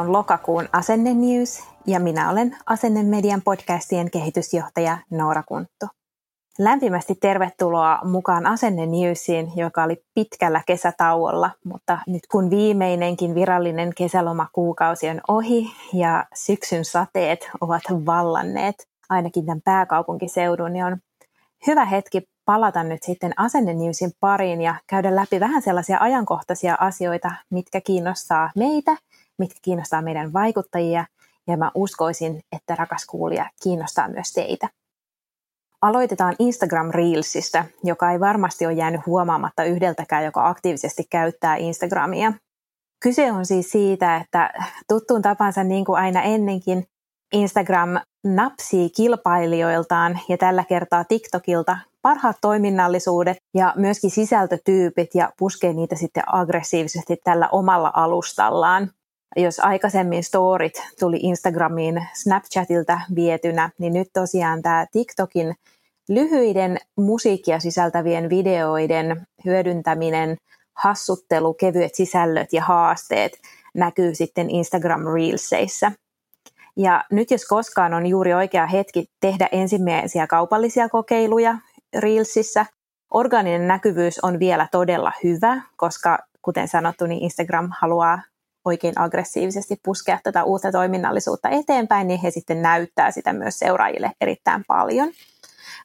On lokakuun Asenne News ja minä olen Asennemedian podcastien kehitysjohtaja Noora Kunttu. Lämpimästi tervetuloa mukaan Asenne Newsiin, joka oli pitkällä kesätauolla, mutta nyt kun viimeinenkin virallinen kesälomakuukausi on ohi ja syksyn sateet ovat vallanneet ainakin tämän pääkaupunkiseudun, niin on hyvä hetki palata nyt sitten Asenne Newsin pariin ja käydä läpi vähän sellaisia ajankohtaisia asioita, mitkä kiinnostaa meitä, mitkä kiinnostaa meidän vaikuttajia ja mä uskoisin, että rakas kuulija kiinnostaa myös teitä. Aloitetaan Instagram Reelsistä, joka ei varmasti ole jäänyt huomaamatta yhdeltäkään, joka aktiivisesti käyttää Instagramia. Kyse on siis siitä, että tuttuun tapansa niin kuin aina ennenkin, Instagram napsii kilpailijoiltaan ja tällä kertaa TikTokilta parhaat toiminnallisuudet ja myöskin sisältötyypit ja puskee niitä sitten aggressiivisesti tällä omalla alustallaan jos aikaisemmin storit tuli Instagramiin Snapchatilta vietynä, niin nyt tosiaan tämä TikTokin lyhyiden musiikkia sisältävien videoiden hyödyntäminen, hassuttelu, kevyet sisällöt ja haasteet näkyy sitten Instagram Reelseissä. Ja nyt jos koskaan on juuri oikea hetki tehdä ensimmäisiä kaupallisia kokeiluja Reelsissä, organinen näkyvyys on vielä todella hyvä, koska kuten sanottu, niin Instagram haluaa oikein aggressiivisesti puskea tätä uutta toiminnallisuutta eteenpäin, niin he sitten näyttää sitä myös seuraajille erittäin paljon.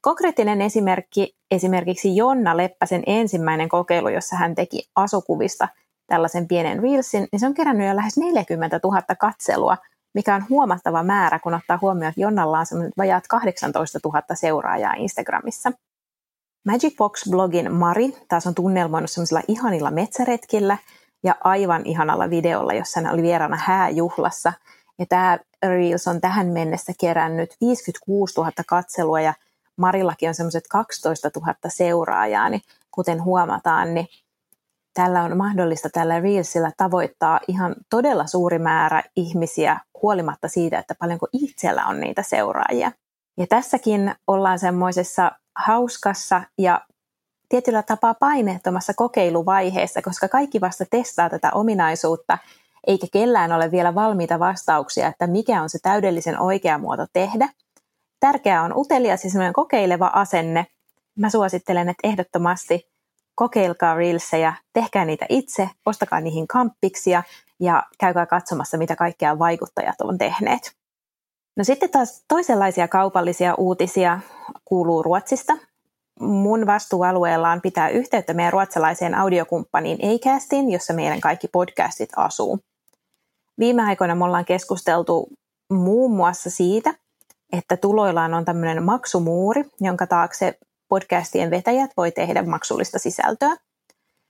Konkreettinen esimerkki, esimerkiksi Jonna Leppäsen ensimmäinen kokeilu, jossa hän teki asukuvista tällaisen pienen reelsin, niin se on kerännyt jo lähes 40 000 katselua, mikä on huomattava määrä, kun ottaa huomioon, että Jonnalla on semmoinen vajaat 18 000 seuraajaa Instagramissa. Magic Box-blogin Mari taas on tunnelmoinut semmoisilla ihanilla metsäretkillä – ja aivan ihanalla videolla, jossa hän oli vieraana hääjuhlassa. Ja tämä Reels on tähän mennessä kerännyt 56 000 katselua ja Marillakin on semmoiset 12 000 seuraajaa, niin kuten huomataan, niin tällä on mahdollista tällä Reelsillä tavoittaa ihan todella suuri määrä ihmisiä huolimatta siitä, että paljonko itsellä on niitä seuraajia. Ja tässäkin ollaan semmoisessa hauskassa ja tietyllä tapaa paineettomassa kokeiluvaiheessa, koska kaikki vasta testaa tätä ominaisuutta, eikä kellään ole vielä valmiita vastauksia, että mikä on se täydellisen oikea muoto tehdä. Tärkeää on utelias ja semmoinen kokeileva asenne. Mä suosittelen, että ehdottomasti kokeilkaa Reelsejä, tehkää niitä itse, ostakaa niihin kamppiksia ja käykää katsomassa, mitä kaikkea vaikuttajat on tehneet. No sitten taas toisenlaisia kaupallisia uutisia kuuluu Ruotsista mun vastuualueella on pitää yhteyttä meidän ruotsalaiseen audiokumppaniin Acastiin, jossa meidän kaikki podcastit asuu. Viime aikoina me ollaan keskusteltu muun muassa siitä, että tuloillaan on tämmöinen maksumuuri, jonka taakse podcastien vetäjät voi tehdä maksullista sisältöä.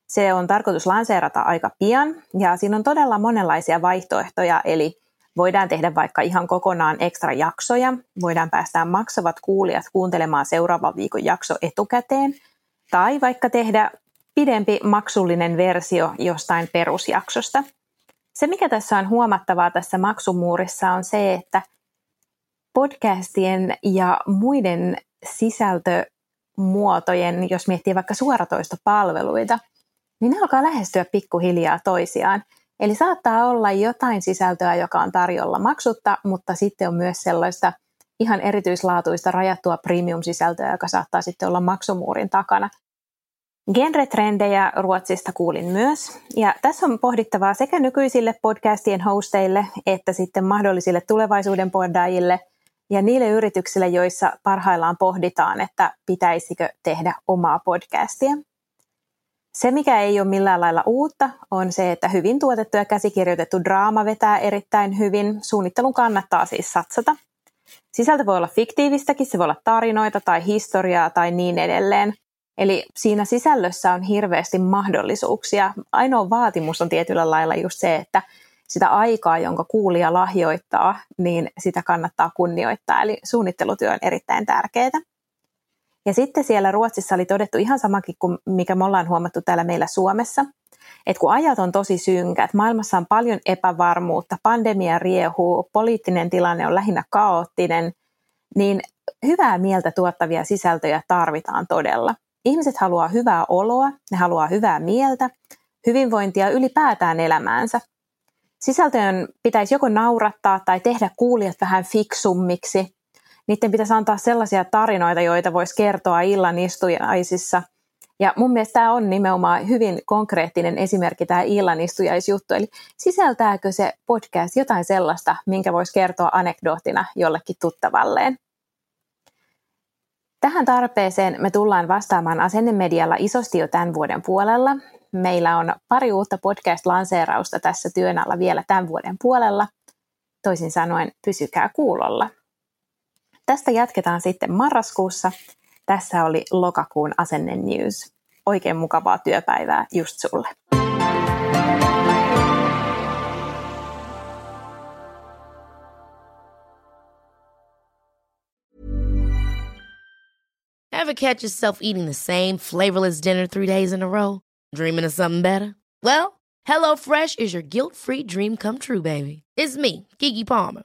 Se on tarkoitus lanseerata aika pian ja siinä on todella monenlaisia vaihtoehtoja, eli Voidaan tehdä vaikka ihan kokonaan ekstra jaksoja. Voidaan päästää maksavat kuulijat kuuntelemaan seuraavan viikon jakso etukäteen. Tai vaikka tehdä pidempi maksullinen versio jostain perusjaksosta. Se, mikä tässä on huomattavaa tässä maksumuurissa, on se, että podcastien ja muiden sisältömuotojen, jos miettii vaikka suoratoistopalveluita, niin ne alkaa lähestyä pikkuhiljaa toisiaan. Eli saattaa olla jotain sisältöä, joka on tarjolla maksutta, mutta sitten on myös sellaista ihan erityislaatuista rajattua premium-sisältöä, joka saattaa sitten olla maksumuurin takana. Genretrendejä Ruotsista kuulin myös, ja tässä on pohdittavaa sekä nykyisille podcastien hosteille että sitten mahdollisille tulevaisuuden poddaajille ja niille yrityksille, joissa parhaillaan pohditaan, että pitäisikö tehdä omaa podcastia. Se, mikä ei ole millään lailla uutta, on se, että hyvin tuotettu ja käsikirjoitettu draama vetää erittäin hyvin. Suunnittelun kannattaa siis satsata. Sisältö voi olla fiktiivistäkin, se voi olla tarinoita tai historiaa tai niin edelleen. Eli siinä sisällössä on hirveästi mahdollisuuksia. Ainoa vaatimus on tietyllä lailla just se, että sitä aikaa, jonka kuulija lahjoittaa, niin sitä kannattaa kunnioittaa. Eli suunnittelutyö on erittäin tärkeää. Ja sitten siellä Ruotsissa oli todettu ihan samakin kuin mikä me ollaan huomattu täällä meillä Suomessa, että kun ajat on tosi synkät, maailmassa on paljon epävarmuutta, pandemia riehuu, poliittinen tilanne on lähinnä kaoottinen, niin hyvää mieltä tuottavia sisältöjä tarvitaan todella. Ihmiset haluaa hyvää oloa, ne haluaa hyvää mieltä, hyvinvointia ylipäätään elämäänsä. Sisältöjen pitäisi joko naurattaa tai tehdä kuulijat vähän fiksummiksi. Niiden pitäisi antaa sellaisia tarinoita, joita voisi kertoa illan istujaisissa. Ja mun mielestä tämä on nimenomaan hyvin konkreettinen esimerkki tämä illanistujaisjuttu. Eli sisältääkö se podcast jotain sellaista, minkä voisi kertoa anekdoottina jollekin tuttavalleen? Tähän tarpeeseen me tullaan vastaamaan asennemedialla isosti jo tämän vuoden puolella. Meillä on pari uutta podcast-lanseerausta tässä työn alla vielä tämän vuoden puolella. Toisin sanoen, pysykää kuulolla. Tästä jatketaan sitten marraskuussa. Tässä oli lokakuun asenne news. Oikein mukavaa työpäivää just sulle. Ever catch yourself eating the same flavorless dinner three days in a row? Dreaming of something better? Well, HelloFresh is your guilt-free dream come true, baby. It's me, Kiki Palmer.